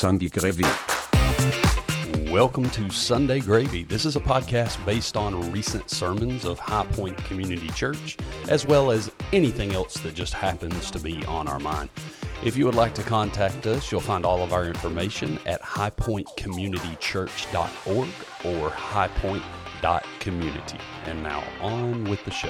Sunday Gravy. Welcome to Sunday Gravy. This is a podcast based on recent sermons of High Point Community Church, as well as anything else that just happens to be on our mind. If you would like to contact us, you'll find all of our information at highpointcommunitychurch.org or highpoint.community. And now on with the show.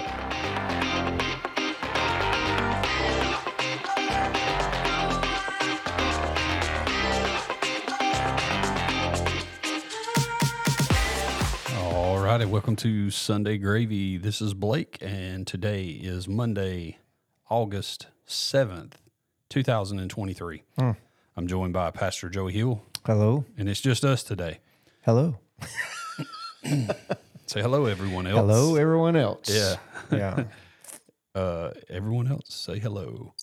All righty, welcome to Sunday Gravy. This is Blake, and today is Monday, August 7th, 2023. I'm joined by Pastor Joey Hill, Hello. and it's just us today. Hello. Say hello, everyone else. Hello, everyone else. Yeah. Yeah. Uh, everyone else, say hello.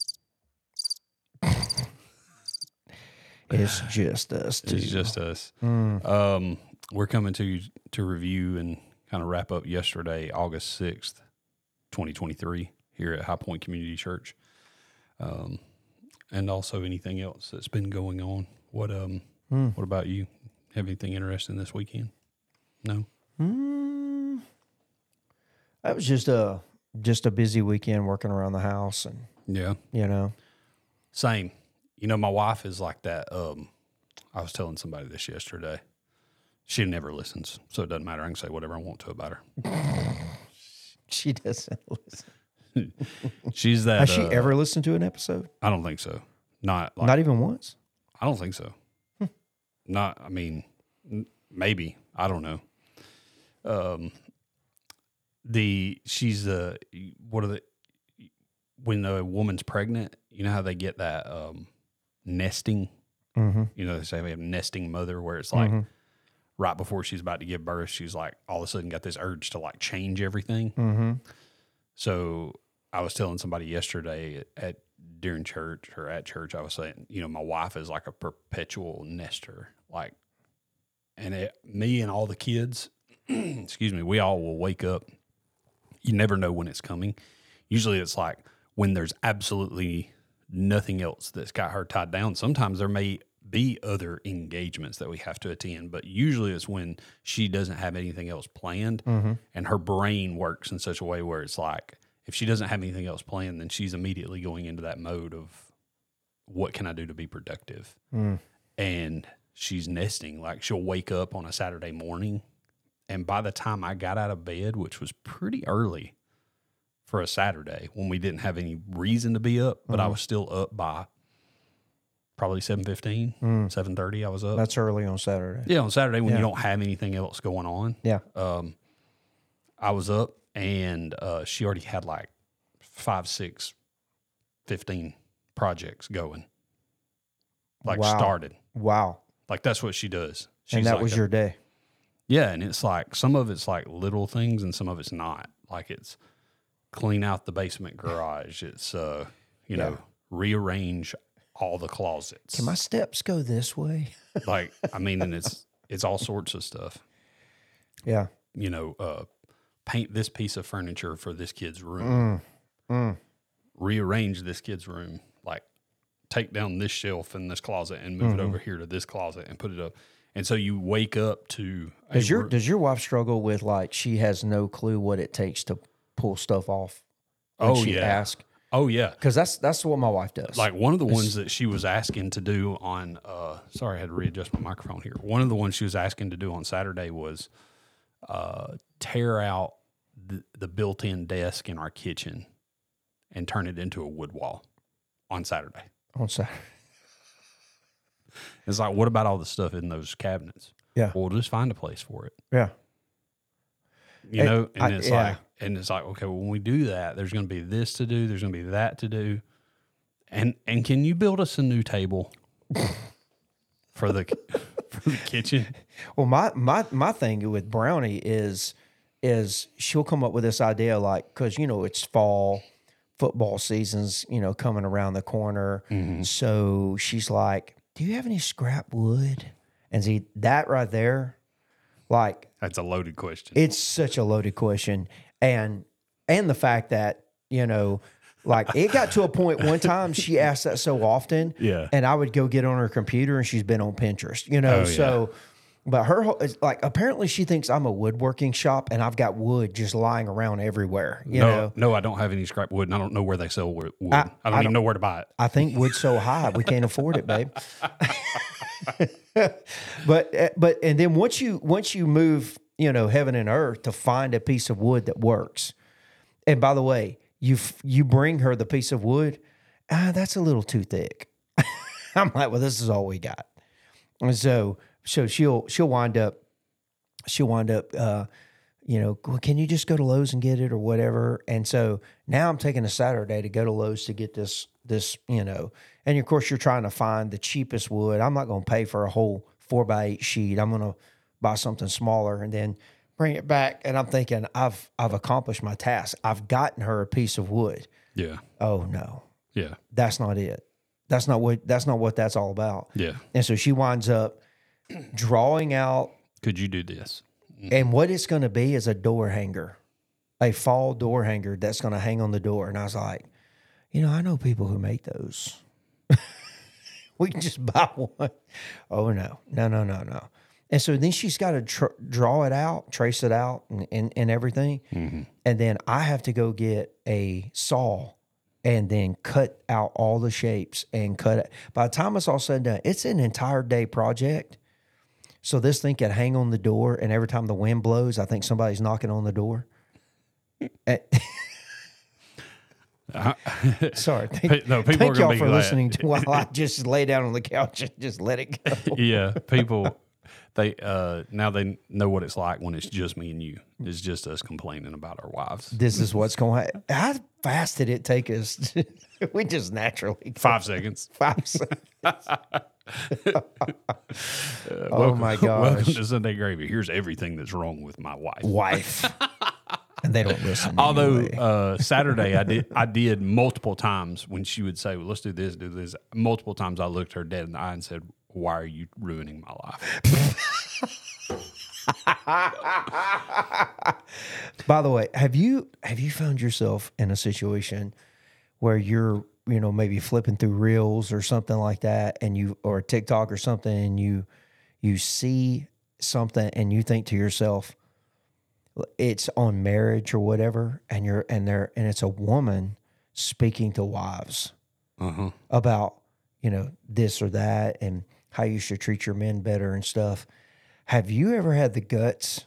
it's just us two. It's just us. Mm. Um, we're coming to you to review and kind of wrap up yesterday, August 6th, 2023, here at High Point Community Church. Um, and also anything else that's been going on. What um Hmm. what about you? Have anything interesting this weekend? No? Mm, that was just a just a busy weekend working around the house and Yeah. you know. Same. You know, my wife is like that. Um, I was telling somebody this yesterday. She never listens, so it doesn't matter. I can say whatever I want to about her. She doesn't listen. She's that. Has she uh, ever listened to an episode? I don't think so. Not like, Not even once. I don't think so. Not. I mean, maybe. I don't know. Um, the she's the what are the when a woman's pregnant, you know how they get that um nesting. Mm-hmm. You know, they say we have nesting mother, where it's like right before she's about to give birth, she's like all of a sudden got this urge to like change everything. Mm-hmm. So I was telling somebody yesterday at, during church or at church, I was saying, you know, my wife is like a perpetual nester, like, and it, me and all the kids, excuse me, we all will wake up. You never know when it's coming. Usually, it's like when there's absolutely nothing else that's got her tied down. Sometimes there may be other engagements that we have to attend, but usually it's when she doesn't have anything else planned mm-hmm. and her brain works in such a way where it's like if she doesn't have anything else planned, then she's immediately going into that mode of what can I do to be productive? Hmm. And she's nesting. Like she'll wake up on a Saturday morning, and by the time I got out of bed, which was pretty early for a Saturday when we didn't have any reason to be up, but I hmm. was still up by probably 7.15, hmm. 7.30 I was up. That's early on Saturday. yeah, on Saturday when Yeah. you don't have anything else going on Yeah. um, I was up and uh, she already had like five, six, 15 projects going. Like Wow. started. Wow. Like that's what she does. and that like was a- your day. Yeah, and it's like some of it's like little things and some of it's not. Like it's clean out the basement garage. It's uh, you know, rearrange all the closets. Can my steps go this way? like I mean, and it's it's all sorts of stuff. Yeah. you know, uh, paint this piece of furniture for this kid's room, Mm. rearrange this kid's room, like take down this shelf in this closet and move it Mm-hmm. over here to this closet and put it up. And so you wake up to Does your does your wife struggle with like she has no clue what it takes to pull stuff off? Oh, she yeah. asks oh yeah, because that's that's what my wife does. like one of the ones that she was asking to do on uh sorry I had to readjust my microphone here. One of the ones she was asking to do on Saturday was uh tear out the, the built-in desk in our kitchen and turn it into a wood wall on Saturday. on Saturday. It's like, what about all the stuff in those cabinets? Yeah. We'll just find a place for it. Yeah. You Hey, know, and I- it's yeah. like, and it's like, okay, well, when we do that, there's going to be this to do, there's going to be that to do, and and can you build us a new table for the for the kitchen? Well, my my my thing with Brownie is is she'll come up with this idea like because you know it's fall, football season's you know coming around the corner, Mm-hmm. so she's like, "Do you have any scrap wood?" And see that right there, like That's a loaded question. it's such a loaded question, and and the fact that you know, like it got to a point one time she asked that so often, Yeah. and I would go get on her computer and she's been on Pinterest, you know, Oh, yeah. But her whole- like apparently she thinks I'm a woodworking shop and I've got wood just lying around everywhere. You no, know, no, I don't have any scrap wood, and I don't know where they sell wood. I- I, don't I even know where to buy it. I think wood's so high we can't afford it, babe. but uh, but and then once you once you move, you know, heaven and earth to find a piece of wood that works. And by the way, you you bring her the piece of wood, ah, that's a little too thick. I'm like, well, this is all we got. And so so she'll she'll wind up she'll wind up uh you know, well, can you just go to Lowe's and get it or whatever? And so now I'm taking a Saturday to go to Lowe's to get this this, you know, and of course you're trying to find the cheapest wood. I'm not going to pay for a whole four by eight sheet. I'm going to buy something smaller and then bring it back. And I'm thinking I've I've accomplished my task. I've gotten her a piece of wood. Yeah, Oh no, yeah, that's not it. That's not what that's not what that's all about. yeah. And so she winds up drawing out Could you do this? and what it's going to be is a door hanger, a fall door hanger that's going to hang on the door. And I was like, you know, I know people who make those. we can just buy one. Oh, no, no, no, no, no. And so then she's got to tr- draw it out, trace it out, and, and, and everything. Mm-hmm. And then I have to go get a saw and then cut out all the shapes and cut it. By the time it's all said and done, it's an entire day project. So this thing can hang on the door, and every time the wind blows, I think somebody's knocking on the door. Eh, Sorry, thank, no, people thank are gonna y'all be for glad. listening to while I just lay down on the couch and just let it go. yeah, people they uh now they know what it's like when it's just me and you. It's just us complaining about our wives. This is what's going. on. How fast did it take us? we just naturally Five seconds. five seconds. oh Welcome- my Welcome gosh, to Sunday Gravy. Here's everything that's wrong with my wife. wife. and they don't listen. Although anyway. uh, Saturday I did I did multiple times when she would say, well, "Let's do this, do this." Multiple times I looked her dead in the eye and said, "Why are you ruining my life?" By the way, have you have you found yourself in a situation where you're you know maybe flipping through reels or something like that, and you or TikTok or something, and you you see something and you think to yourself, it's on marriage or whatever, and you're and there and it's a woman speaking to wives Uh-huh. about you know this or that and how you should treat your men better and stuff. Have you ever had the guts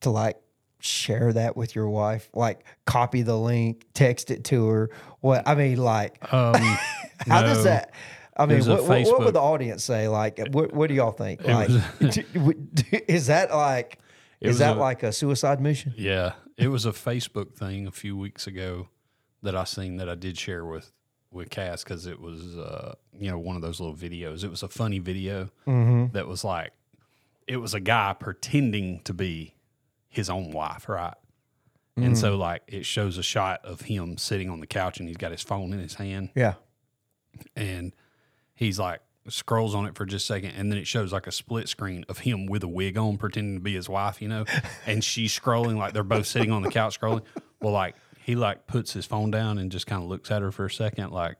to like share that with your wife? Like copy the link, text it to her. What I mean, like Um, how does that? I mean, what, what, what would the audience say? Like, what, what do y'all think? Like, is that like, is that a- like a suicide mission? Yeah, it was a Facebook thing a few weeks ago that I seen that I did share with with Cass because it was uh, you know one of those little videos. It was a funny video that was like it was a guy pretending to be his own wife, right? And mm. so like it shows a shot of him sitting on the couch and he's got his phone in his hand. Yeah. and he's like scrolls on it for just a second and then it shows like a split screen of him with a wig on pretending to be his wife you know? And she's scrolling like they're both sitting on the couch scrolling. Well like he like puts his phone down and just kind of looks at her for a second like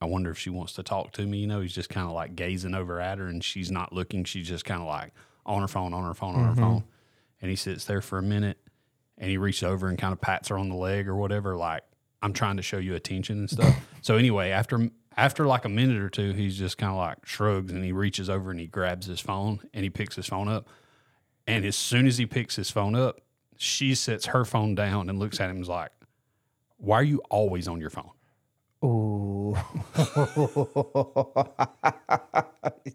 i wonder if she wants to talk to me you know? He's just kind of like gazing over at her and she's not looking. She's just kind of like on her phone on her phone on her mm-hmm. phone and he sits there for a minute and he reaches over and kind of pats her on the leg or whatever like i'm trying to show you attention and stuff. So anyway after after like a minute or two he's just kind of like shrugs and he reaches over and he grabs his phone and he picks his phone up. And as soon as he picks his phone up she sets her phone down and looks at him and is like why are you always on your phone? Ooh.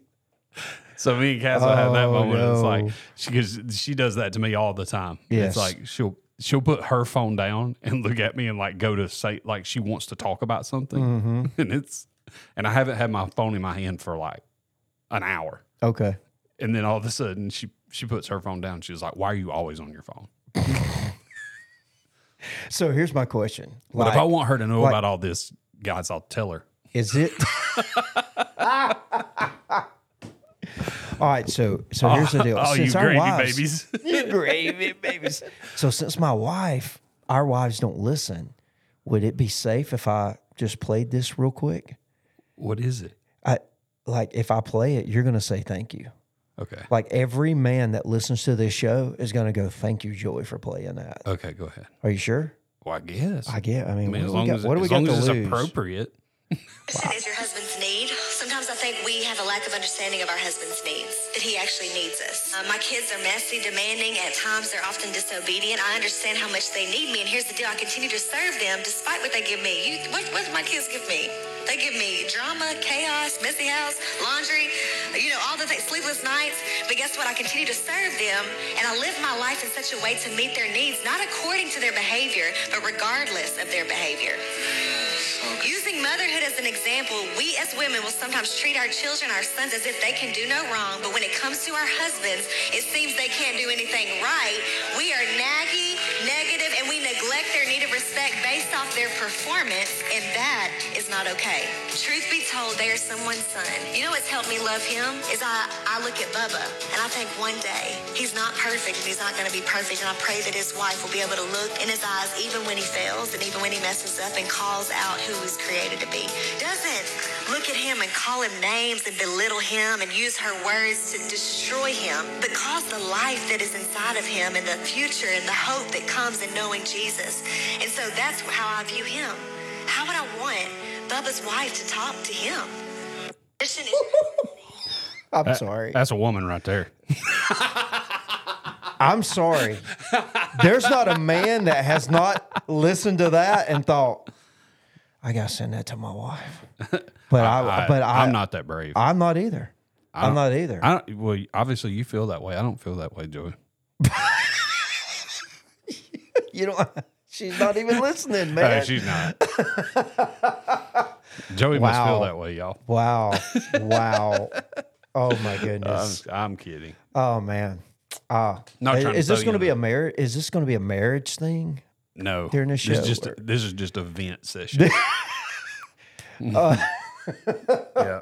So me and Cass will have that Oh, moment. It's no. like she cause she does that to me all the time. Yes. It's like she'll she'll put her phone down and look at me and like go to say like she wants to talk about something. Mm-hmm. And it's and I haven't had my phone in my hand for like an hour. Okay. And then all of a sudden she she puts her phone down. She's like, Why are you always on your phone? So here's my question. But Like, if I want her to know about all this, guys, I'll tell her. is it All right, so so oh, here's the deal. Oh, you Since our gravy wives, babies. you gravy babies. So since my wife, our wives don't listen, would it be safe if I just played this real quick? what is it? I like if I play it, you're gonna say thank you. Okay. Like every man that listens to this show is gonna go, "Thank you, Joey, for playing that." Okay, go ahead. Are you sure? Well, I guess. I get. I mean, I mean, as what, do we long got, as, what do we as got long to as it's lose? appropriate. is think we have a lack of understanding of our husband's needs, that he actually needs us. Uh, my kids are messy, demanding. At times, they're often disobedient. I understand how much they need me, and here's the deal I continue to serve them despite what they give me. You, what, what do my kids give me? They give me drama, chaos, messy house, laundry, you know, all the things, sleepless nights. But guess what? I continue to serve them, and I live my life in such a way to meet their needs, not according to their behavior, but regardless of their behavior. Using motherhood as an example, we as women will sometimes treat our children, our sons, as if they can do no wrong. But when it comes to our husbands, it seems they can't do anything right. We are naggy, and we neglect their need of respect based off their performance, and that is not okay. Truth be told, they are someone's son. You know what's helped me love him? Is I, I look at Bubba and I think one day he's not perfect and he's not going to be perfect. And I pray that his wife will be able to look in his eyes even when he fails and even when he messes up and calls out who he's created to be. Doesn't look at him and call him names and belittle him and use her words to destroy him, but cause the life that is inside of him and the future and the hope that comes in knowing Jesus. And so that's how I view him. How would I want Bubba's wife to talk to him? Listen, I'm sorry. That's a woman right there. I'm sorry. There's not a man that has not listened to that and thought, I gotta send that to my wife. But I, I, but I, I'm not that brave. I'm not either. I'm not either. I don't, well, obviously you feel that way. I don't feel that way, Joey. you know, she's not even listening, man. Uh, she's not. Joey must feel that way, y'all. wow, wow. Oh my I'm, goodness. I'm kidding. oh man. Ah, Not is, is this going to be a marriage? Is this going to be a marriage thing? No, During the This is just or- this is just a vent session. yeah,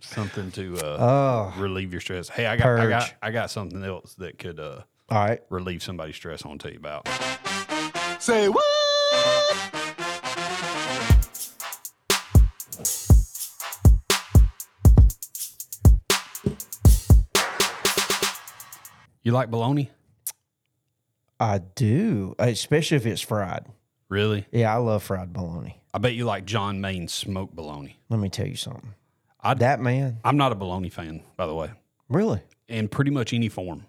something to uh, relieve your stress. Hey, I got I got I got something else that could uh, All right. relieve somebody's stress. I want to tell you about. Say what? You like bologna? I do, especially if it's fried. Really? Yeah, I love fried bologna. I bet you like John Mayne's smoked bologna. Let me tell you something. I'd- that man, I'm not a bologna fan, by the way, really, in pretty much any form.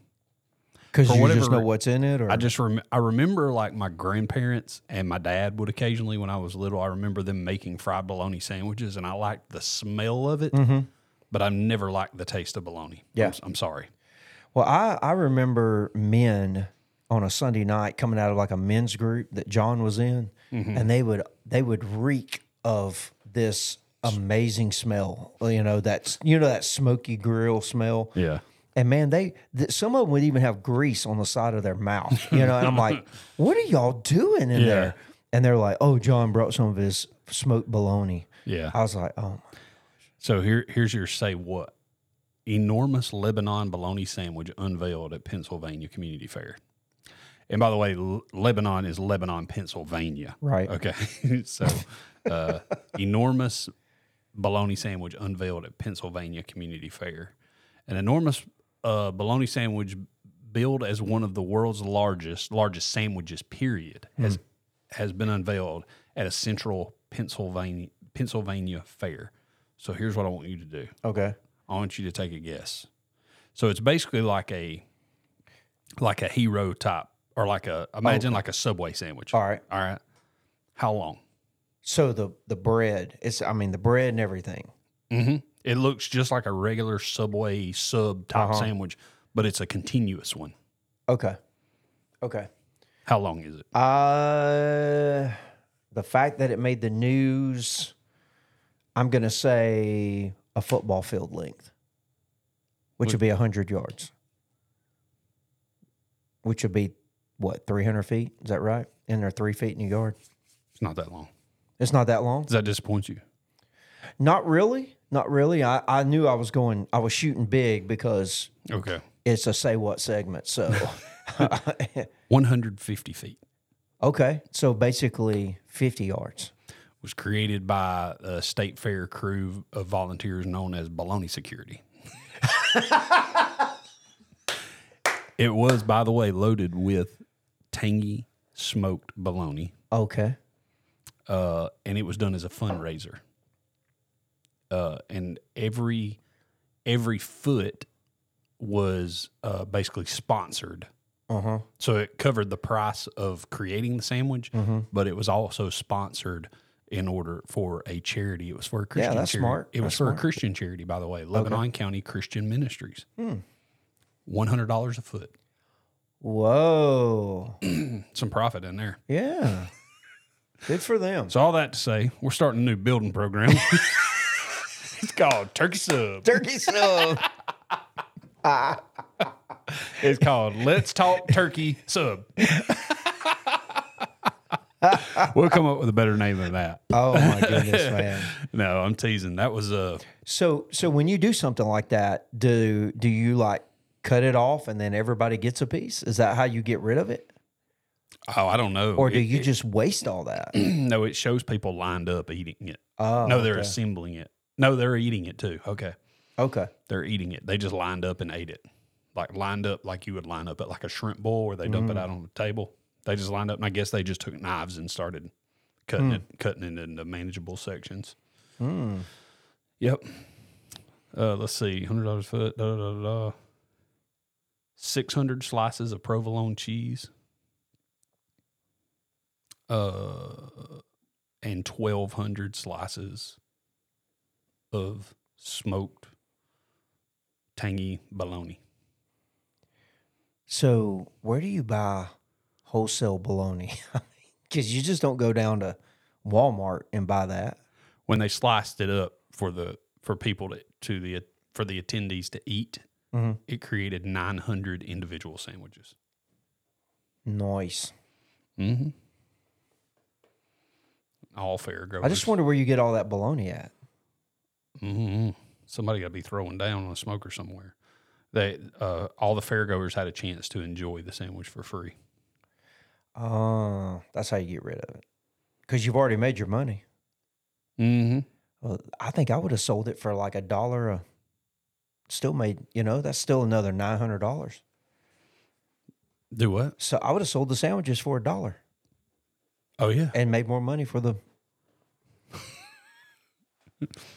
because you whatever just know what's in it, or I just rem- I remember like my grandparents and my dad would occasionally when I was little. I remember them making fried bologna sandwiches, and I liked the smell of it, mm-hmm. but I never liked the taste of bologna. Yeah. I'm, I'm sorry. Well, I, I remember men on a Sunday night coming out of like a men's group that John was in, Mm-hmm. and they would they would reek of this amazing smell. You know that's you know that smoky grill smell. Yeah. And man, they th- some of them would even have grease on the side of their mouth. You know, and I'm like, what are y'all doing in Yeah. there? And they're like, oh, John brought some of his smoked bologna. Yeah. I was like, oh, So here here's your say what enormous Lebanon bologna sandwich unveiled at Pennsylvania Community Fair. And by the way, L- Lebanon is Lebanon, Pennsylvania. Right. Okay. so, uh, enormous bologna sandwich unveiled at Pennsylvania Community Fair. An enormous uh, bologna sandwich billed as one of the world's largest largest sandwiches. Period has has been unveiled at a central Pennsylvania Pennsylvania fair. So here's what I want you to do. okay, I want you to take a guess. So it's basically like a like a hero type or like a imagine like a subway sandwich. all right. All right. How long? So the the bread, it's I mean the bread and everything. Mm-hmm. It looks just like a regular subway sub type Uh-huh. sandwich, but it's a continuous one. Okay, okay. How long is it? Uh, the fact that it made the news, I'm going to say a football field length, which would be 100 yards, which would be what, 300 feet? Is that right? And they're three feet in your yard. It's not that long. It's not that long. Does that disappoint you? Not really. not really. I, I knew I was going. I was shooting big because Okay. it's a say what segment. So, 150 feet. okay. So basically, fifty yards. Was created by a state fair crew of volunteers known as Baloney Security. it was, by the way, loaded with tangy smoked bologna, Okay. uh, and it was done as a fundraiser. Uh, and every every foot was uh, basically sponsored. Uh huh. So it covered the price of creating the sandwich, Mm-hmm. but it was also sponsored in order for a charity. It was for a Christian that's charity. smart. It was That's for smart. a Christian charity, by the way, Lebanon County Christian Ministries. Hmm. One hundred dollars a foot. Whoa. Some profit in there. Yeah. Good for them. So all that to say, we're starting a new building program. it's called Turkey Sub. Turkey sub. It's called Let's Talk Turkey Sub. we'll come up with a better name than that. Oh my goodness, man. No, I'm teasing. That was uh So so when you do something like that, do do you like cut it off and then everybody gets a piece? Is that how you get rid of it? oh, I don't know. Or do It- you it- just waste all that? no, it shows people lined up eating it. Oh, no, they're okay. assembling it. No, they're eating it too. Okay. Okay. They're eating it. They just lined up and ate it. Like lined up like you would line up at like a shrimp bowl where they dump Mm. it out on the table. They just lined up and I guess they just took knives and started cutting Hmm. it cutting it into manageable sections. Hmm. Yep. Uh, let's see, hundred dollars foot. Da, da, da, da. Six hundred slices of provolone cheese. Uh, and twelve hundred slices of smoked tangy bologna. So where do you buy wholesale bologna? Because you just don't go down to Walmart and buy that. When they sliced it up for the for people to to the for the attendees to eat, Mhm. it created nine hundred individual sandwiches. Nice. Mm-hmm. All fair growers. I just wonder where you get all that bologna at. Mm-hmm. Somebody got to be throwing down on a smoker somewhere. They uh, all the fairgoers had a chance to enjoy the sandwich for free. Oh, that's how you get rid of it. Because you've already made your money. Mm-hmm. Well, I think I would have sold it for like a dollar. A, still made, you know, that's still another nine hundred dollars. Do what? So I would have sold the sandwiches for a dollar Oh yeah. and made more money for the.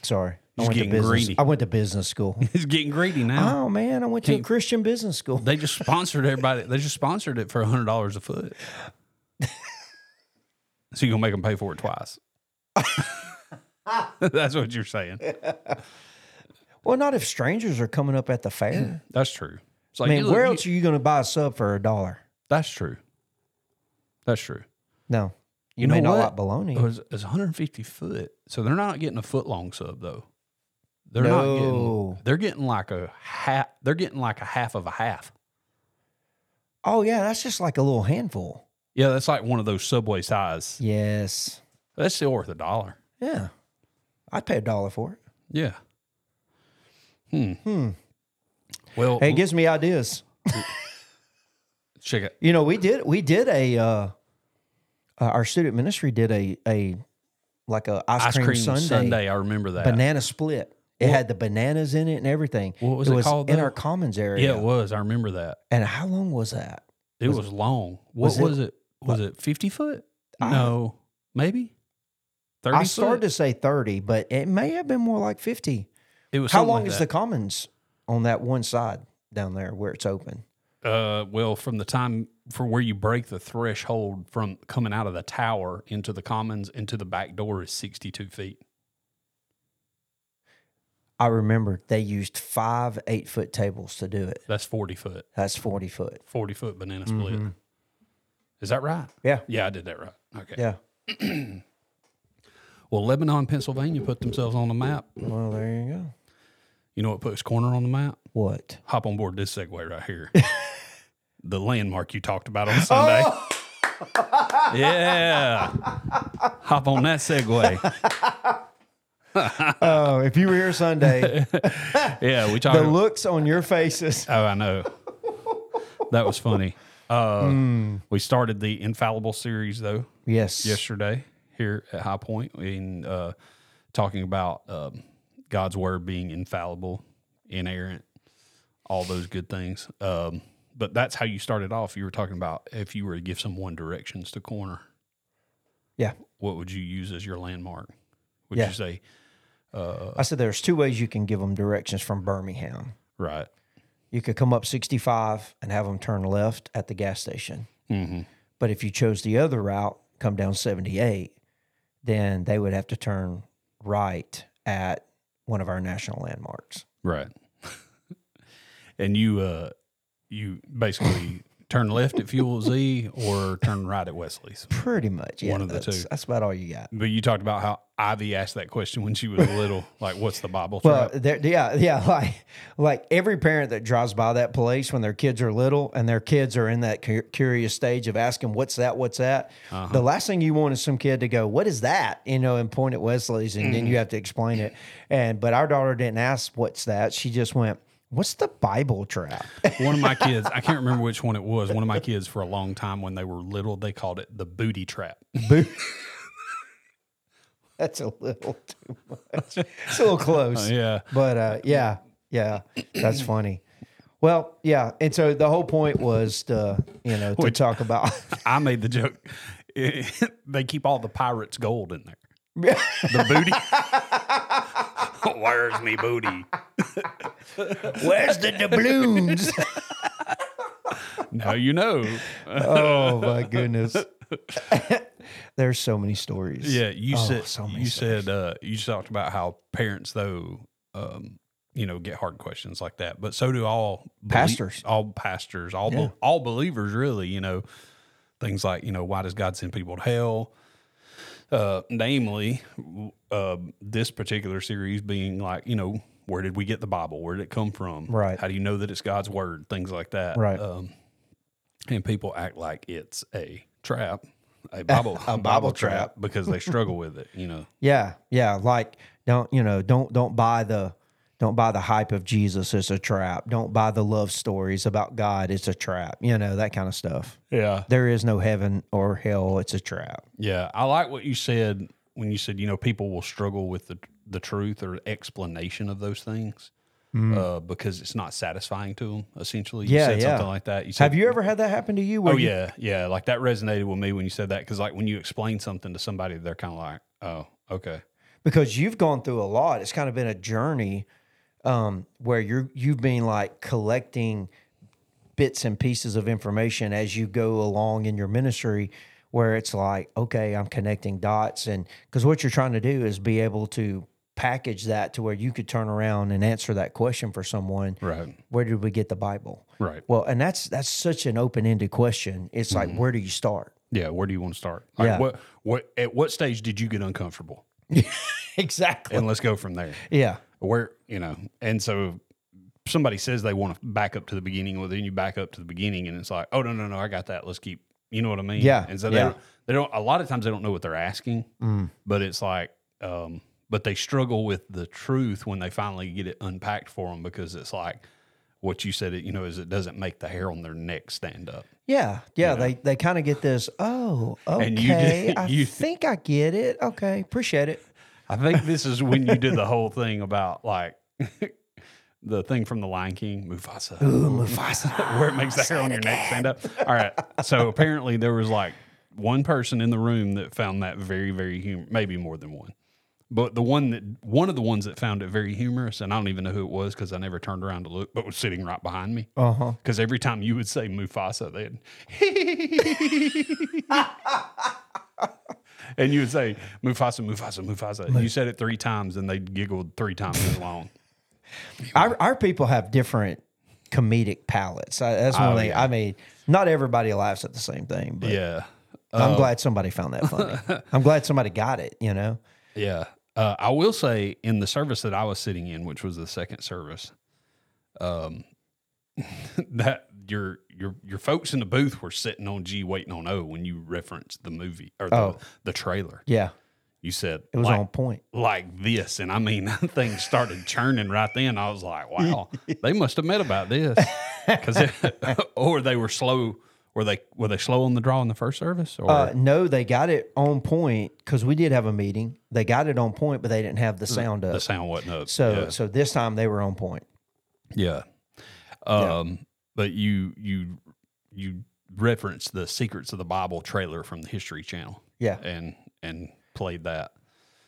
Sorry, I Just went to business. greedy. I went to business school. He's getting greedy now. oh man, I went to a Christian business school. They just sponsored everybody. They just sponsored it for hundred dollars a foot. so you gonna make them pay for it twice? That's what you're saying. Well, not if strangers are coming up at the fair. That's true. It's I mean, you where else are you going to buy a sub for a dollar? That's true. That's true. No, you, You may know not what? like bologna. It was, it's 150 foot, so they're not getting a foot long sub though. They're not getting. They're getting like a half. They're getting like a half of a half. Oh yeah, that's just like a little handful. Yeah, that's like one of those Subway size. Yes. That's still worth a dollar. Yeah. I'd pay a dollar for it. Yeah. Hmm. Hmm. Well, Hey, it gives me ideas. check it. You know, we did we did a uh, uh our student ministry did a a like a ice, Ice cream, cream sundae, Sunday. I remember that. banana split. It had the bananas in it and everything. What was it was called, in though? our commons area. Yeah, it was. I remember that. And how long was that? It was, long. What was was it- it? Was it 50 foot? I- no, maybe 30 I foot? started to say 30, but it may have been more like 50. It was How long like is that. the commons on that one side down there where it's open? Uh, well, from the time for where you break the threshold from coming out of the tower into the commons into the back door is 62 feet. I remember they used five eight foot tables to do it. That's 40 foot, That's 40 foot. 40 foot banana split. Mm-hmm. Is that right? Yeah. Yeah, I did that right. Okay. Yeah. Well, Lebanon, Pennsylvania put themselves on the map. Well, there you go. You know what puts Corner on the map? What? Hop on board this segue right here. the landmark you talked about on Sunday. Oh! yeah. Hop on that segue. oh, if you were here Sunday, yeah, we talked. the looks on your faces. Oh, I know. that was funny. Uh, Hmm. We started the infallible series though Yes. yesterday here at High Point in uh, talking about um, God's word being infallible, inerrant, all those good things. Um, but that's how you started off. You were talking about if you were to give someone directions to corner, Yeah. what would you use as your landmark? Would Yeah. you say I said there's two ways you can give them directions from Birmingham. right? You could come up 65 and have them turn left at the gas station. Mm-hmm. But if you chose the other route, come down 78, then they would have to turn right at one of our national landmarks. Right. and you uh you basically turn left at Fuel Z or turn right at Wesley's. Pretty much. Yeah, One of the two. That's about all you got. But you talked about how Ivy asked that question when she was little, like what's the Bible Well, yeah, yeah, like like every parent that drives by that place when their kids are little and their kids are in that cu- curious stage of asking, "What's that? What's that?" Uh-huh. The last thing you want is some kid to go, "What is that?" You know, and point at Wesley's, and Mm-hmm. then you have to explain it. And but our daughter didn't ask, "What's that?" She just went, "What's the Bible trap?" One of my kids, I can't remember which one it was. One of my kids for a long time when they were little, they called it the booty trap. Boo- That's a little too much. It's a little close. yeah. But uh, yeah, yeah, that's funny. Well, yeah, and so the whole point was to you know to talk about I made the joke. they keep all the pirates' gold in there. The booty. Where's me booty? where's the doubloons? Now you know. oh my goodness. There's so many stories. Yeah, you Oh, said so many you stories. said uh, you talked about how parents though, um, you know, get hard questions like that, but so do all belie- Pastors. all pastors, all be- all believers, really. You know, things like you know, why does God send people to hell? Uh, namely, uh, this particular series being like, you know, where did we get the Bible? Where did it come from? Right. How do you know that it's God's word? Things like that. Right. Um, and people act like it's a trap, a Bible, a Bible trap. because they struggle with it. You know. Yeah, yeah. Like don't you know? Don't don't buy the don't buy the hype of Jesus. It's a trap. Don't buy the love stories about God. It's a trap. You know that kind of stuff. Yeah. There is no heaven or hell. It's a trap. Yeah. I like what you said when you said, you know, people will struggle with the the truth or explanation of those things. Uh, because it's not satisfying to them. Essentially, you Mm. Yeah, said yeah. something like that. You said, Have you ever had that happen to you? where Oh you- yeah, yeah. Like that resonated with me when you said that because like when you explain something to somebody, they're kind of like, "Oh, okay, because you've gone through a lot. It's kind of been a journey um, where you're you've been like collecting bits and pieces of information as you go along in your ministry. Where it's like, okay, I'm connecting dots, and because what you're trying to do is be able to package that to where you could turn around and answer that question for someone. right, Where did we get the Bible? right, Well, and that's that's such an open ended question. It's like, where do you start? yeah." Where do you want to start? Like, Yeah. What what at what stage did you get uncomfortable? exactly. And let's go from there. Yeah. Where you know and so somebody says they want to back up to the beginning well then you back up to the beginning and it's like oh no no no i got that let's keep you know what i mean Yeah, and so they, yeah. don't, they don't a lot of times they don't know what they're asking Mm. but it's like um but they struggle with the truth when they finally get it unpacked for them because it's like what you said it you know is it doesn't make the hair on their neck stand up Yeah, yeah, they they kind of get this. Oh, okay, And you did- I you- think I get it. Okay, appreciate it. I think this is when you did the whole thing about like the thing from the Lion King, Mufasa. Ooh, Mufasa. where it makes the hair on your neck stand up. All right. So apparently there was like one person in the room that found that very, very humor. Maybe more than one, but the one that one of the ones that found it very humorous, and I don't even know who it was because I never turned around to look, but was sitting right behind me. Uh huh. Because every time you would say Mufasa, they'd and you would say Mufasa, Mufasa, Mufasa. You said it three times, and they giggled three times as long. Our our people have different comedic palates. I, that's one Oh, thing. yeah. I mean, not everybody laughs at the same thing, but Yeah. I'm glad somebody found that funny. I'm glad somebody got it. You know. Yeah. Uh, I will say in the service that I was sitting in, which was the second service, um, that your your your folks in the booth were sitting on G waiting on O when you referenced the movie or the, Oh. the trailer. Yeah. you said It was like, on point. like this, and I mean, things started churning right then. I was like, wow, they must have met about this, because or they were slow. Were they were they slow on the draw in the first service? Or Uh, no, they got it on point because we did have a meeting. They got it on point, but they didn't have the sound up. the sound wasn't up. So yeah. so this time they were on point. Yeah. Um, but you you you referenced the Secrets of the Bible trailer from the History Channel. Yeah. And and played that.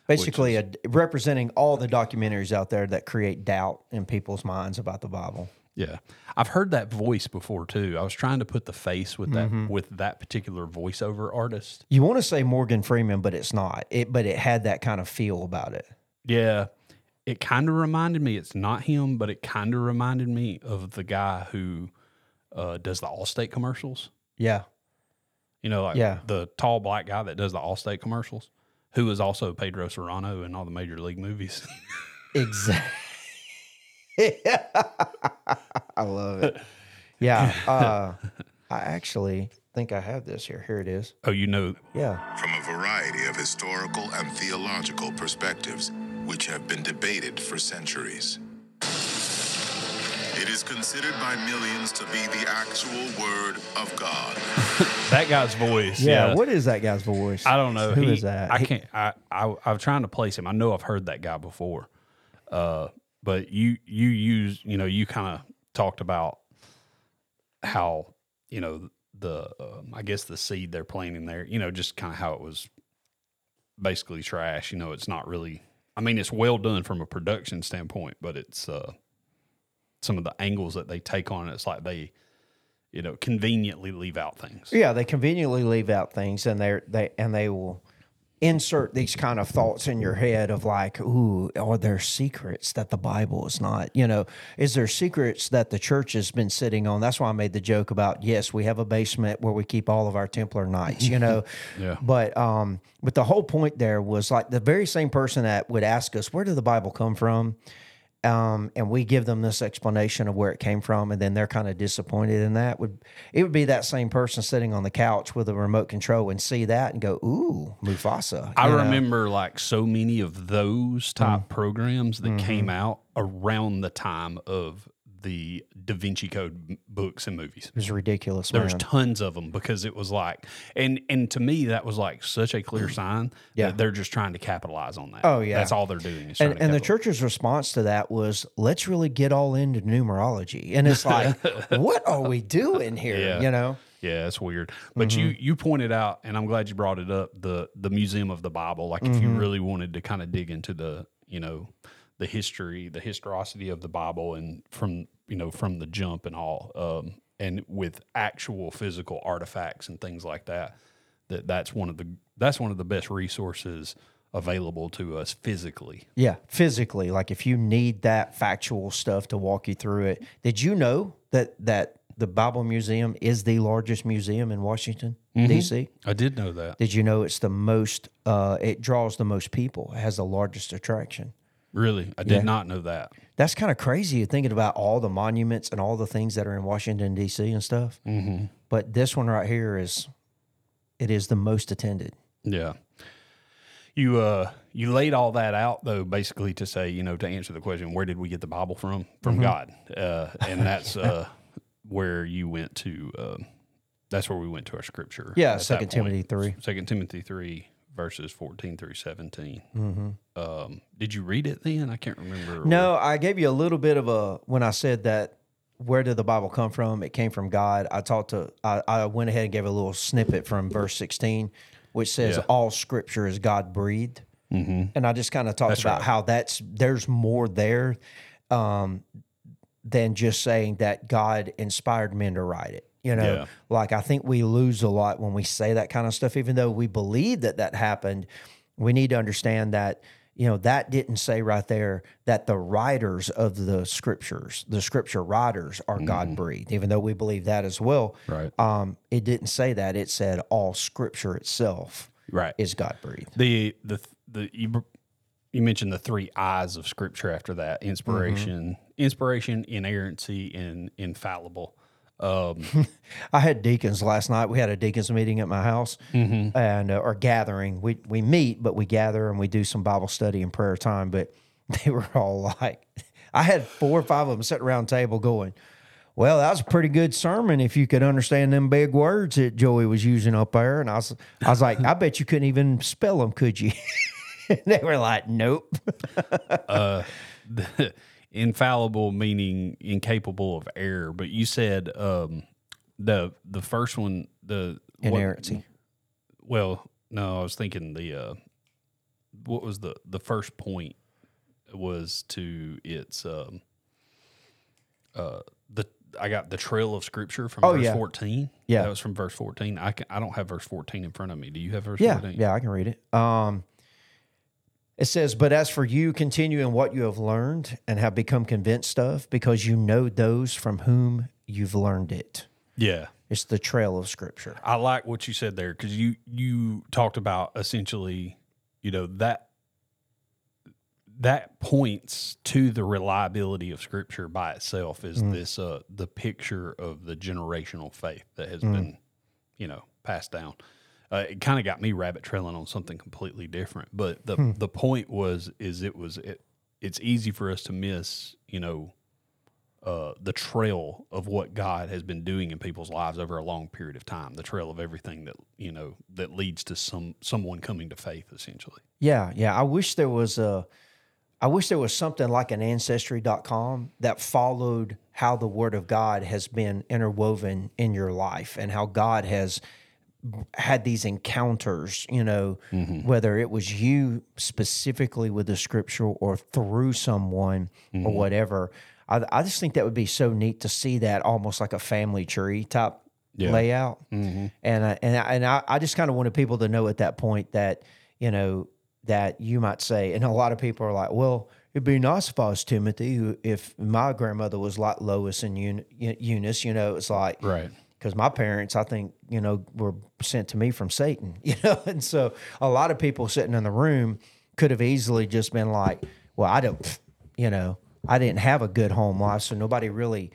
Basically, a, representing all the documentaries out there that create doubt in people's minds about the Bible. Yeah. I've heard that voice before too. I was trying to put the face with that Mm-hmm. with that particular voiceover artist. You want to say Morgan Freeman, but it's not. It but it had that kind of feel about it. Yeah. It kind of reminded me, it's not him, but it kind of reminded me of the guy who uh, does the Allstate commercials. Yeah. You know, like Yeah. the tall black guy that does the Allstate commercials, who is also Pedro Cerrano in all the major league movies. Exactly. I love it. Yeah. Uh, I actually think I have this here. Here it is. oh, you know, Yeah. from a variety of historical and theological perspectives, which have been debated for centuries. It is considered by millions to be the actual Word of God. that guy's voice. Yeah. Yeah. What is that guy's voice? I don't know. Who He- is that? I can't. I, I I'm trying to place him. I know I've heard that guy before. Uh, but you you use you know you kind of talked about how you know the um, I guess the seed they're planting there. You know, just kind of how it was basically trash. You know, it's not really. I mean, it's well done from a production standpoint, but it's uh, some of the angles that they take on. It's like they, you know, conveniently leave out things. Yeah, they conveniently leave out things, and they're they and they will insert these kind of thoughts in your head of like, ooh, are there secrets that the Bible is not? You know, is there secrets that the church has been sitting on? That's why I made the joke about yes, we have a basement where we keep all of our Templar knights. You know, Yeah. But um, but the whole point there was like the very same person that would ask us, where did the Bible come from? Um, and we give them this explanation of where it came from, and then they're kind of disappointed in that. Would it would be that same person sitting on the couch with a remote control and see that and go, "Ooh, Mufasa." I know? remember like so many of those type Mm. programs that Mm-hmm. came out around the time of the Da Vinci Code books and movies. it was ridiculous. There was man. tons of them because it was like, and and to me that was like such a clear sign Yeah. that they're just trying to capitalize on that. Oh, yeah. that's all they're doing. And, and the church's response to that was, "Let's really get all into numerology." And it's like, what are we doing here? Yeah. You know? Yeah, that's weird. But you Mm-hmm. you pointed out, and I'm glad you brought it up the the Museum of the Bible. Like if you Mm-hmm. really wanted to kind of dig into the you know the history, the historicity of the Bible, and from you know from the jump and all, um, and with actual physical artifacts and things like that, that that's one of the that's one of the best resources available to us physically. Yeah, physically. Like if you need that factual stuff to walk you through it. Did you know that that the Bible Museum is the largest museum in Washington D.C.? I did know that. Did you know it's the most? Uh, it draws the most people. It has the largest attraction. Really, I did Yeah. not know that. That's kind of crazy thinking about all the monuments and all the things that are in Washington D.C. and stuff. Mm-hmm. But this one right here is, it is the most attended. Yeah. You uh you laid all that out though basically to say, you know, to answer the question, where did we get the Bible from? From Mm-hmm. God. Uh and that's uh where you went to uh, that's where we went to our scripture. Yeah, Second Timothy 3. Second Timothy three verses fourteen through 17 Mm-hmm. Um, did you read it then? I can't remember. No, I gave you a little bit of a when I said that. Where did the Bible come from? It came from God. I talked to. I, I went ahead and gave a little snippet from verse sixteen, which says Yeah. all Scripture is God breathed, mm-hmm. and I just kind of talked That's about right. how that's there's more there um, than just saying that God inspired men to write it. You know, Yeah. like I think we lose a lot when we say that kind of stuff. Even though we believe that that happened, we need to understand that you know that didn't say right there that the writers of the scriptures, the scripture writers, are God breathed. Even though we believe that as well, Right. Um, it didn't say that. It said all scripture itself Right. is God breathed. the the the you, you mentioned the three eyes of scripture after that inspiration Mm-hmm. inspiration inerrancy and infallible Um, I had deacons last night. We had a deacons meeting at my house, and uh, or gathering. We we meet, but we gather and we do some Bible study and prayer time. But they were all like, I had four or five of them sitting around the table going, "Well, that was a pretty good sermon if you could understand them big words that Joey was using up there." And I was I was like, I bet you couldn't even spell them, could you? they were like, Nope. Infallible meaning incapable of error. But you said um, the the first one, the what- Inerrancy. well, no, I was thinking the uh, what was the the first point was to its um, uh, the I got the trail of scripture from Oh, verse yeah. fourteen. Yeah. that was from verse fourteen. I can, I don't have verse fourteen in front of me. Do you have verse Yeah, fourteen? yeah, I can read it. Um, it says, "But as for you, continue in what you have learned and have become convinced of, because you know those from whom you've learned it." yeah. It's the trail of Scripture. I like what you said there because you you talked about essentially, you know that that points to the reliability of Scripture by itself is this uh the picture of the generational faith that has been, you know, passed down. Uh, it kind of got me rabbit trailing on something completely different, but the the point was is it was it it's easy for us to miss, you know, uh, the trail of what God has been doing in people's lives over a long period of time, the trail of everything that you know that leads to some someone coming to faith, essentially. Yeah, yeah. I wish there was a I wish there was something like an ancestry.com that followed how the word of God has been interwoven in your life and how God has had these encounters, you know, mm-hmm. whether it was you specifically with the scripture or through someone or mm-hmm. whatever. I, I just think that would be so neat to see that almost like a family tree type Yeah. layout. Mm-hmm. And I, and I, and I, I just kind of wanted people to know at that point that you know that you might say, and a lot of people are like, well, it'd be nice if I was Timothy, if my grandmother was like Lois and Eunice. You know, it's like Right. Because my parents, I think, you know, were sent to me from Satan, you know, and so a lot of people sitting in the room could have easily just been like, well, I don't, you know, I didn't have a good home life, so nobody really,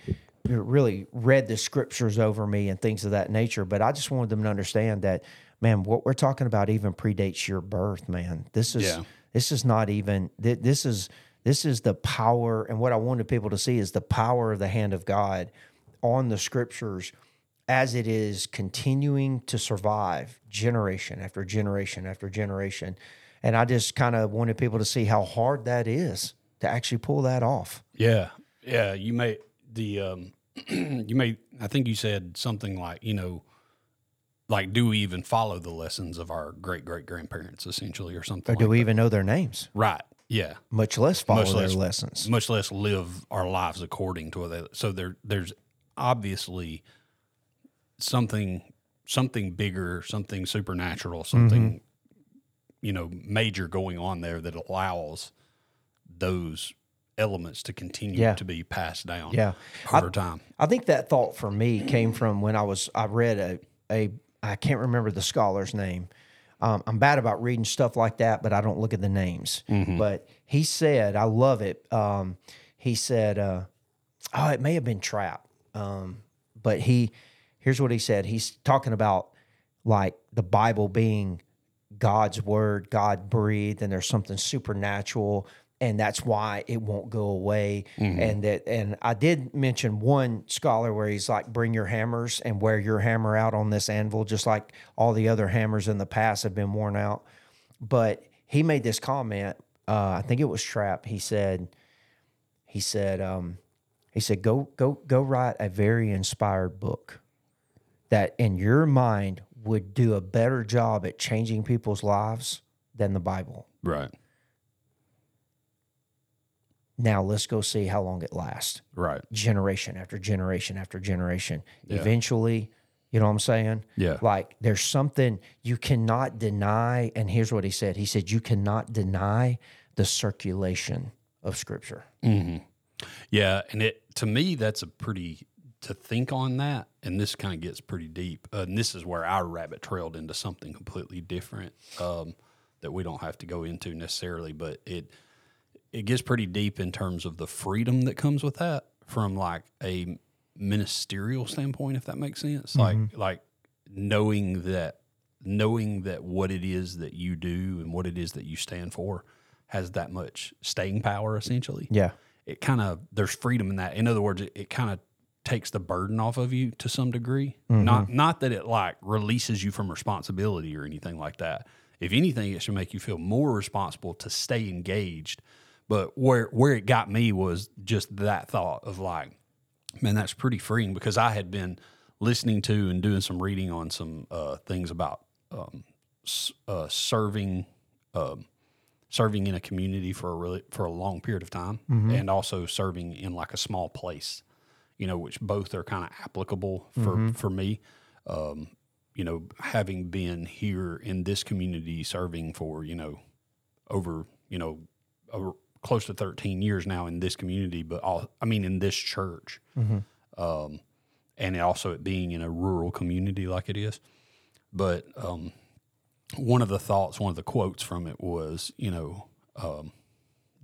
really read the scriptures over me and things of that nature. But I just wanted them to understand that, man, what we're talking about even predates your birth, man. This is Yeah. this is not even this is this is the power and what i wanted people to see is the power of the hand of god on the scriptures as it is continuing to survive generation after generation after generation and i just kind of wanted people to see how hard that is to actually pull that off Yeah, yeah. You may, the um, you may, I think you said something like you know, like do we even follow the lessons of our great great grandparents, essentially, or something? or do like we that. even know their names Right. Yeah. much less follow Much their lessons much less live our lives according to what they so there there's obviously something something bigger something supernatural something you know major going on there that allows those elements to continue Yeah. to be passed down Yeah. over time I think that thought for me came from when I was I read a a I can't remember the scholar's name. Um, I'm bad about reading stuff like that, but I don't look at the names. But he said, I love it. Um, he said, uh, oh, it may have been Trap. Um, but he, here's what he said. He's talking about like the Bible being God's word, God breathed, and there's something supernatural, and that's why it won't go away. And that, and I did mention one scholar where he's like, bring your hammers and wear your hammer out on this anvil, just like all the other hammers in the past have been worn out. But he made this comment. Uh, I think it was Trap. He said, he said, um, he said, go, go, go write a very inspired book that in your mind would do a better job at changing people's lives than the Bible. right Now let's go see how long it lasts. right Generation after generation after generation. Yeah. Eventually, you know what I'm saying? Yeah. Like there's something you cannot deny. And here's what he said He said, You cannot deny the circulation of scripture. Mm-hmm. Yeah, and it to me that's a pretty to think on that, and this kind of gets pretty deep. Uh, and this is where our rabbit trailed into something completely different um, that we don't have to go into necessarily, but it it gets pretty deep in terms of the freedom that comes with that from like a ministerial standpoint, if that makes sense. Like like knowing that knowing that what it is that you do and what it is that you stand for has that much staying power essentially. Yeah. It kind of there's freedom in that. In other words, it, it kind of takes the burden off of you to some degree. Not not that it like releases you from responsibility or anything like that. If anything, it should make you feel more responsible to stay engaged. But where where it got me was just that thought of like, man, that's pretty freeing because I had been listening to and doing some reading on some uh, things about um, uh, serving um, serving in a community for a really for a long period of time, and also serving in like a small place, you know, which both are kind of applicable for for me. Um, you know, having been here in this community, serving for you know over you know over close to 13 years now in this community, but all, I mean in this church, um, and also it being in a rural community like it is. But um, one of the thoughts, one of the quotes from it was, you know, um,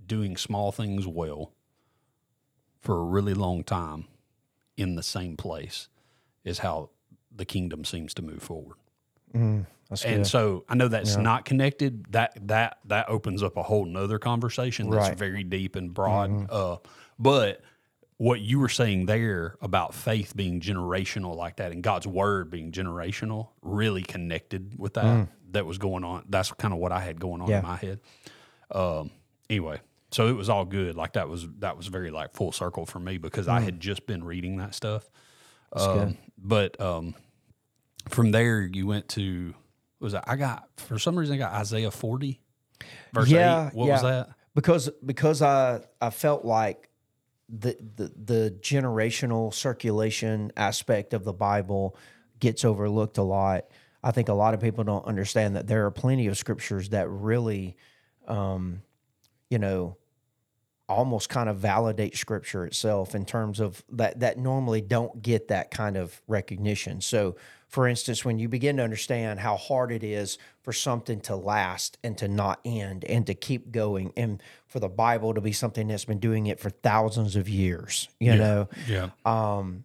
doing small things well for a really long time in the same place is how the kingdom seems to move forward That's and so I know that's not connected. That that that opens up a whole nother conversation that's Right. very deep and broad. Uh, but what you were saying there about faith being generational like that and God's word being generational really connected with that. That was going on. That's kind of what I had going on Yeah. in my head. Um, anyway, so it was all good. Like that was that was very like full circle for me because I had just been reading that stuff. Um, but um, from there you went to was it, I got for some reason I got Isaiah forty verse Yeah, eight. What was that? because because I I felt like the the the generational circulation aspect of the Bible gets overlooked a lot. I think a lot of people don't understand that there are plenty of scriptures that really, um, you know, almost kind of validate scripture itself in terms of that that normally don't get that kind of recognition. So for instance, when you begin to understand how hard it is for something to last and to not end and to keep going and for the Bible to be something that's been doing it for thousands of years, you know, Yeah. um,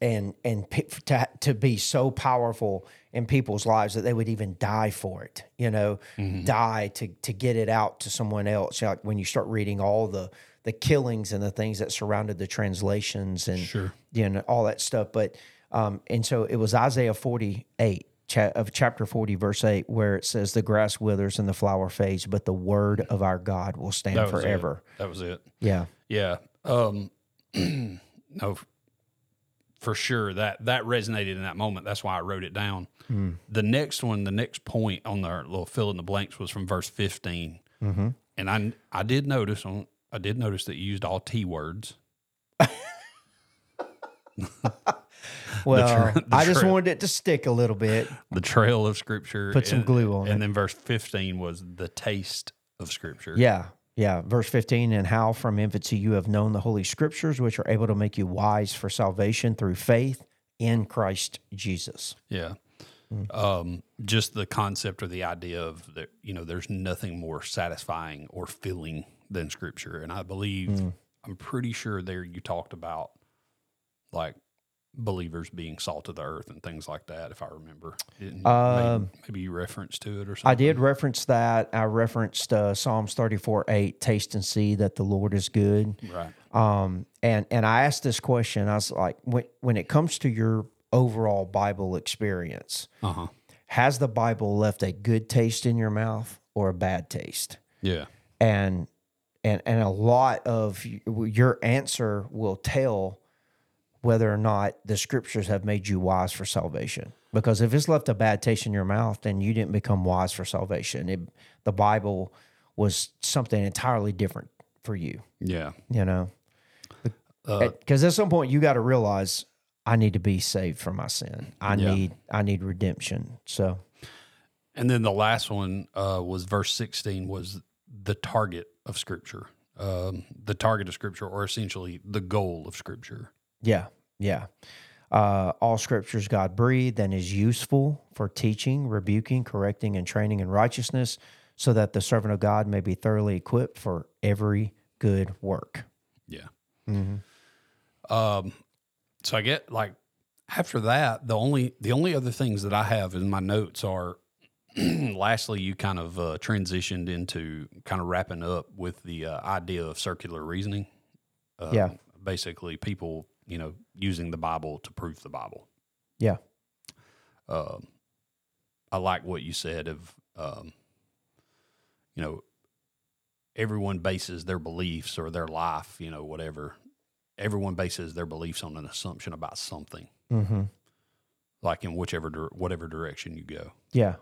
and and to, to be so powerful in people's lives that they would even die for it, you know, die to to get it out to someone else. Like when you start reading all the the killings and the things that surrounded the translations and Sure. you know all that stuff. But um, and so it was Isaiah forty eight. Cha- of chapter 40 verse 8 where it says the grass withers and the flower fades but the word of our god will stand was it. forever That was it. yeah Yeah. Um, no, for sure that that resonated in that moment. That's why I wrote it down. Hmm. The next one, the next point on our little fill in the blanks was from verse 15 mm-hmm. and I I did notice on I did notice that you used all T words. well tra- the i just wanted it to stick a little bit The trail of Scripture. Put some and- glue on And it. then verse 15 was the taste of Scripture. Yeah. Yeah. Verse 15, and how from infancy you have known the holy scriptures, which are able to make you wise for salvation through faith in Christ Jesus. Yeah. Mm. Um, just the concept or the idea of that, you know, there's nothing more satisfying or filling than scripture. And I believe, Mm. I'm pretty sure there you talked about like believers being salt of the earth and things like that, if I remember. Didn't? Um, maybe, you referenced to it or something. I did reference that. I referenced uh, Psalms 34 8, taste and see that the Lord is good. Right. Um, and, and I asked this question I was like, when, when it comes to your overall Bible experience, Uh huh. has the Bible left a good taste in your mouth or a bad taste? Yeah. and and and a lot of your answer will tell whether or not the scriptures have made you wise for salvation because if it's left a bad taste in your mouth then you didn't become wise for salvation it, the bible was something entirely different for you Yeah. you know Uh, because at some point you got to realize i need to be saved from my sin i Yeah. need i need redemption so And then the last one uh, was verse 16 was the target of Scripture. Um, the target of Scripture, or essentially the goal of Scripture. Yeah, yeah. Uh, all scriptures God breathed and is useful for teaching, rebuking, correcting, and training in righteousness, so that the servant of God may be thoroughly equipped for every good work. Yeah. Um, so I get like after that, the only the only other things that I have in my notes are lastly, you kind of uh, transitioned into kind of wrapping up with the uh, idea of circular reasoning. Uh, Yeah. Basically, people, you know, using the Bible to prove the Bible. Yeah. Um, I like what you said of, um, you know, everyone bases their beliefs or their life, you know, whatever. Everyone bases their beliefs on an assumption about something, Mm-hmm. like in whichever whatever direction you go. Yeah.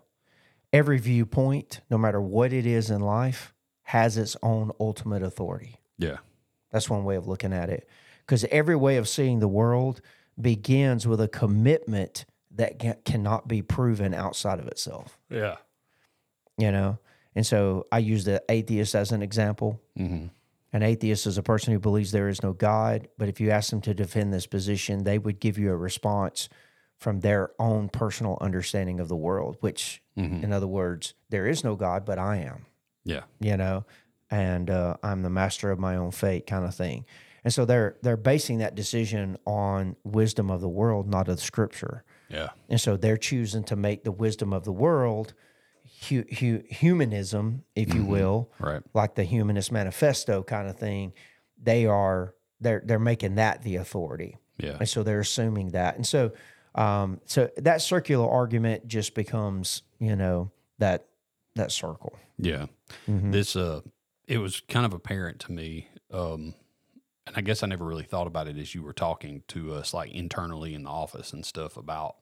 Every viewpoint, no matter what it is in life, has its own ultimate authority. Yeah. That's one way of looking at it. Because every way of seeing the world begins with a commitment that ca- cannot be proven outside of itself, Yeah. you know? And so I use the atheist as an example. Mm-hmm. An atheist is a person who believes there is no God, but if you ask them to defend this position, they would give you a response from their own personal understanding of the world, which, in other words, there is no God, but I am Yeah. you know, and uh, I'm the master of my own fate, kind of thing. And so they're they're basing that decision on wisdom of the world, not of the scripture. Yeah. And so they're choosing to make the wisdom of the world hu- hu- humanism, if you will, Right. like the humanist manifesto kind of thing. They are they're they're making that the authority. Yeah. And so they're assuming that. And so um, so that circular argument just becomes, you know, that that circle. Yeah. Mm-hmm. This uh it was kind of apparent to me. Um and I guess I never really thought about it as you were talking to us like internally in the office and stuff about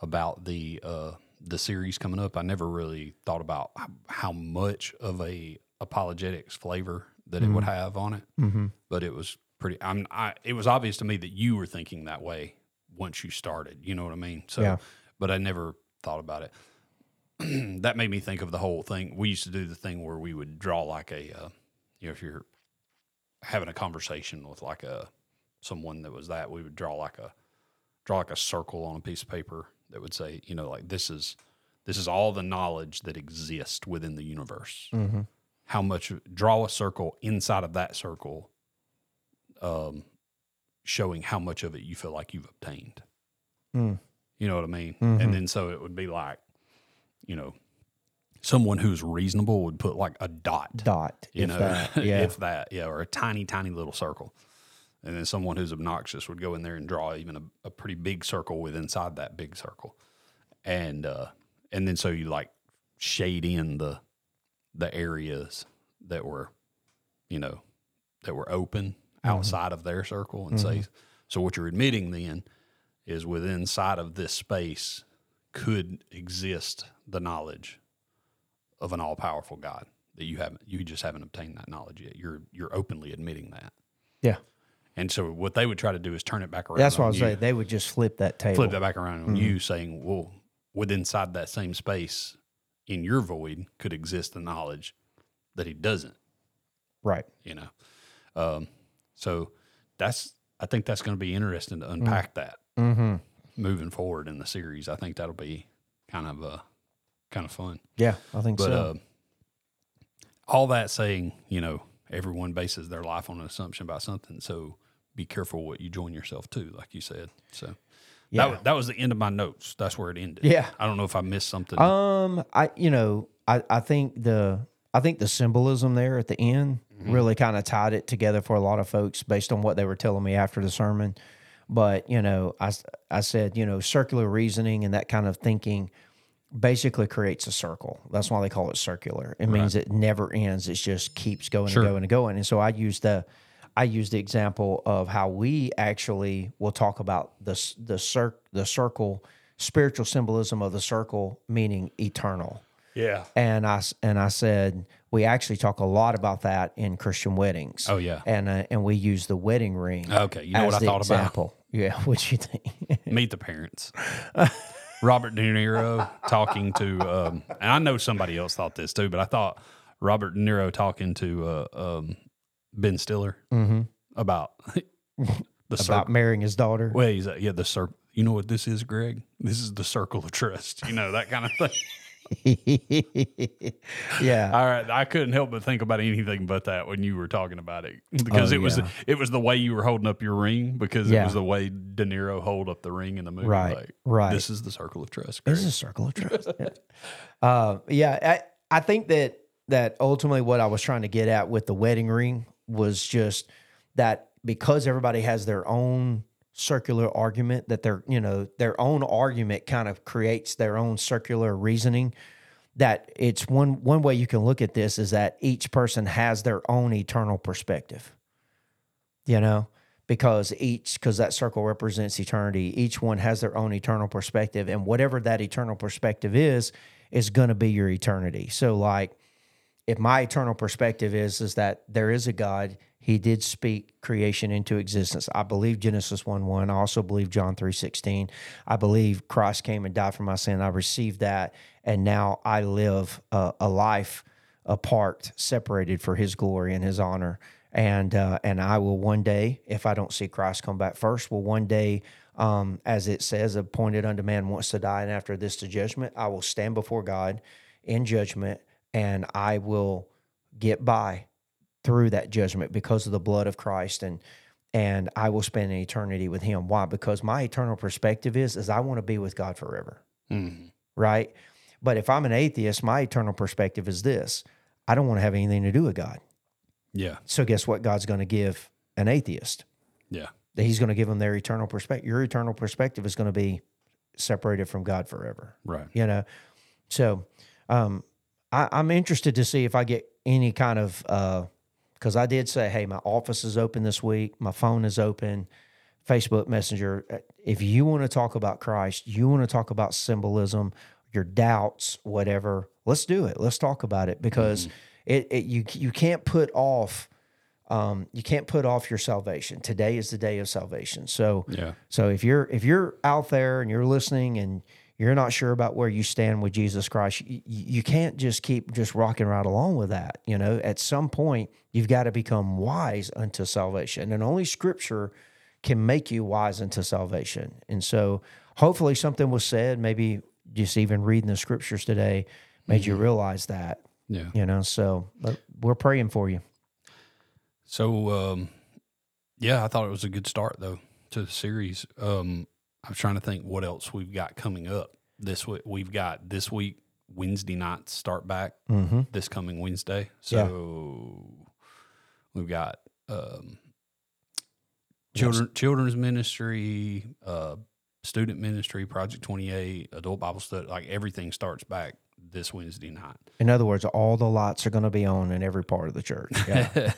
about the uh the series coming up. I never really thought about how much of a apologetics flavor that it would have on it. Mm-hmm. But it was pretty I'm I it was obvious to me that you were thinking that way once you started. You know what I mean? So Yeah. but I never thought about it that made me think of the whole thing. We used to do the thing where we would draw like a, uh, you know, if you're having a conversation with like a someone that was that, we would draw like a draw like a circle on a piece of paper that would say, you know, like this is this is all the knowledge that exists within the universe. Mm-hmm. How much? Draw a circle inside of that circle, um, showing how much of it you feel like you've obtained. Mm. You know what I mean? Mhm. And then so it would be like, you know, someone who's reasonable would put like a dot, Dot. you if know, that, yeah. if that, yeah, or a tiny, tiny little circle. And then someone who's obnoxious would go in there and draw even a, a pretty big circle with inside that big circle. And uh and then so you like shade in the the areas that were, you know, that were open outside of their circle and say so what you're admitting then is within side of this space could exist the knowledge of an all powerful God that you haven't you just haven't obtained that knowledge yet. You're you're openly admitting that. yeah. And so what they would try to do is turn it back around. That's what I was you, saying. They would just flip that table. Flip that back around on you saying, well, within inside that same space in your void could exist the knowledge that he doesn't, Right. you know. Um, so that's I think that's going to be interesting to unpack that Mm-hmm. moving forward in the series. I think that'll be kind of uh kind of fun. Yeah, I think But so. uh, all that saying, you know, everyone bases their life on an assumption about something. So be careful what you join yourself to, like you said. So Yeah. that, that was the end of my notes. That's where it ended. Yeah. I don't know if I missed something. Um, I you know, I I think the I think the symbolism there at the end Mm-hmm. really kind of tied it together for a lot of folks based on what they were telling me after the sermon. But you know, I, I said you know circular reasoning and that kind of thinking basically creates a circle. That's why they call it circular. It means it never ends. It just keeps going Sure. and going and going. And so I use the I use the example of how we actually will talk about the the cir- the circle spiritual symbolism of the circle meaning eternal. yeah. And I and I said we actually talk a lot about that in Christian weddings. Oh, yeah. and uh, and we use the wedding ring. Okay. You know what I thought example. Yeah, what you think? Meet the parents. Robert De Niro talking to, um, and I know somebody else thought this too, but I thought Robert De Niro talking to uh, um, Ben Stiller about the about marrying his daughter. Well, he's like, yeah, the circle. You know what this is, Greg? This is the circle of trust. You know that kind of thing. yeah. All right, I couldn't help but think about anything but that when you were talking about it because Oh, it was yeah. it was the way you were holding up your ring because Yeah. it was the way De Niro hold up the ring in the movie. Right, like, right. This is the circle of trust. This is a circle of trust. yeah. Uh, yeah, I, I think that that ultimately what I was trying to get at with the wedding ring was just that because everybody has their own circular argument that their you know their own argument kind of creates their own circular reasoning. That it's one one way you can look at this is that each person has their own eternal perspective you know because each because that circle represents eternity. Each one has their own eternal perspective and whatever that eternal perspective is is going to be your eternity. So like if my eternal perspective is is that there is a god he did speak creation into existence. I believe genesis 1 1 i also believe john 3 16 i believe christ came and died for my sin. I received that and now i live a, life apart separated for his glory and his honor. And uh, and I will one day, if I don't see Christ come back first, will one day, um, as it says, appointed unto man once to die, and after this to judgment, I will stand before God in judgment, and I will get by through that judgment because of the blood of Christ, and and I will spend an eternity with Him. Why? Because my eternal perspective is is I want to be with God forever, Mhm. right? But if I'm an atheist, my eternal perspective is this: I don't want to have anything to do with God. Yeah, So guess what God's going to give an atheist? yeah, That He's going to give them their eternal perspective. Your eternal perspective is going to be separated from God forever. right. You know, so um, I, I'm interested to see if I get any kind of because I did say, hey, my office is open this week, my phone is open, Facebook Messenger. Uh, If you want to talk about Christ, you want to talk about symbolism, your doubts, whatever, let's do it. Let's talk about it because it, it you you can't put off. Um, you can't put off your salvation. Today is the day of salvation. So, Yeah. so if you're if you're out there and you're listening and you're not sure about where you stand with Jesus Christ, you, you can't just keep just rocking right along with that. You know, at some point you've got to become wise unto salvation, and only Scripture can make you wise unto salvation. And so, hopefully, something was said. Maybe just even reading the Scriptures today made you realize that. Yeah. You know, so but we're praying for you. So, um, yeah, I thought it was a good start though to the series. Um, I was trying to think what else we've got coming up this week. We've got this week Wednesday nights start back Mm-hmm. this coming Wednesday. Yeah. So we've got um, children children's ministry, uh, student ministry, Project Twenty Eight, adult Bible study. Like everything starts back this Wednesday night. In other words, all the lights are going to be on in every part of the church. Yeah.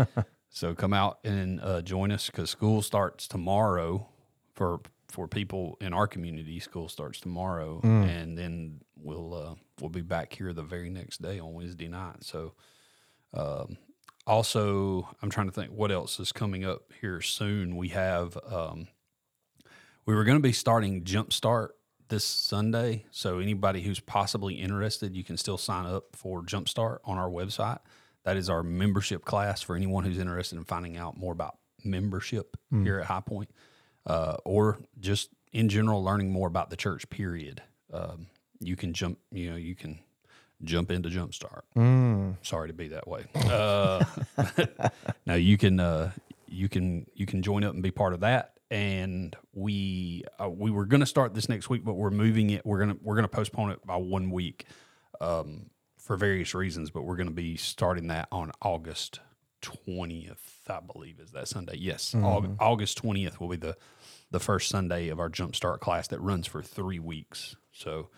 So come out and uh, join us because school starts tomorrow for for people in our community. School starts tomorrow, and then we'll uh, we'll be back here the very next day on Wednesday night. So um, also, I'm trying to think what else is coming up here soon. We have um, we were going to be starting Jumpstart this Sunday. So anybody who's possibly interested, you can still sign up for Jumpstart on our website. That is our membership class for anyone who's interested in finding out more about membership here at High Point, uh, or just in general learning more about the church. Period. Um, you can jump. You know, you can jump into Jumpstart. Mm. Sorry to be that way. Uh, now you can uh, you can you can join up and be part of that. And we uh, we were going to start this next week, but we're moving it. We're gonna we're gonna postpone it by one week um, for various reasons. But we're going to be starting that on August twentieth, I believe, is that Sunday? Yes, Aug- August twentieth will be the the first Sunday of our Jumpstart class that runs for three weeks. So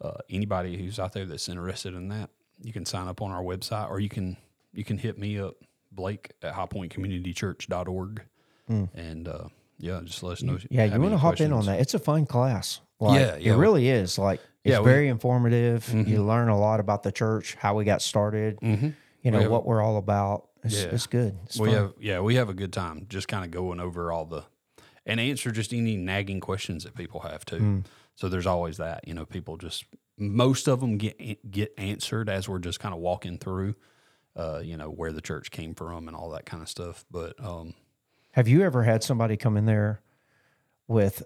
uh, anybody who's out there that's interested in that, you can sign up on our website or you can you can hit me up, Blake at highpointcommunitychurch.org. And uh, yeah, just let us know. Yeah, you want to hop in on that. It's a fun class. Like, Yeah, yeah. It really is. Like, it's Yeah, we- Mm-hmm. very informative. You learn a lot about the church, how we got started, Mm-hmm. you know, have- what we're all about. It's, Yeah. it's good. It's we fun. have yeah we have a good time just kind of going over all the and answer just any nagging questions that people have too Hmm. so there's always that you know people just most of them get get answered as we're just kind of walking through uh you know where the church came from and all that kind of stuff but um Have you ever had somebody come in there with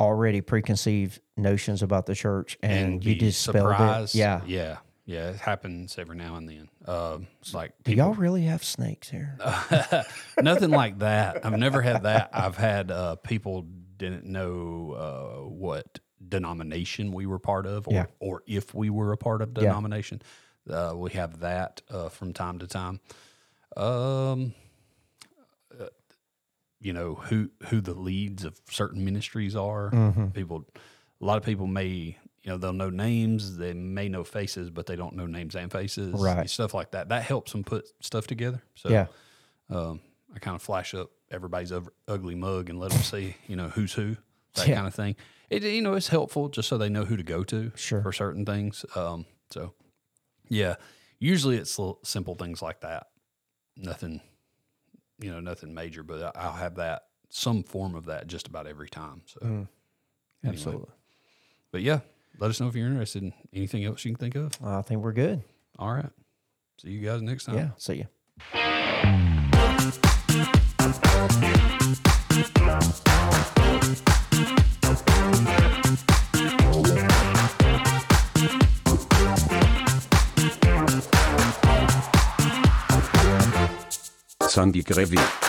already preconceived notions about the church and, you be dispelled surprised. it. Yeah. yeah, yeah. It happens every now and then. Um, it's like Do people- y'all really have snakes here? nothing like that. I've never had that. I've had uh, people didn't know uh, what denomination we were part of, or Yeah. or if we were a part of Yeah. denomination. Uh, we have that uh, from time to time. Um, uh, you know who who the leads of certain ministries are. Mm-hmm. People, a lot of people may. You know, they'll know names, they may know faces, but they don't know names and faces, Right. Stuff like that. That helps them put stuff together. So, yeah. um, I kind of flash up everybody's ugly mug and let them see, you know, who's who, that Yeah. kind of thing. It, you know, it's helpful just so they know who to go to Sure. for certain things. Um, so, yeah, usually it's simple things like that. Nothing, you know, nothing major, but I'll have that some form of that just about every time. So, Mm. anyway. Absolutely. but yeah, let us know if you're interested in anything else you can think of. I think we're good. All right, see you guys next time. Yeah. See ya. Sandy Grevi.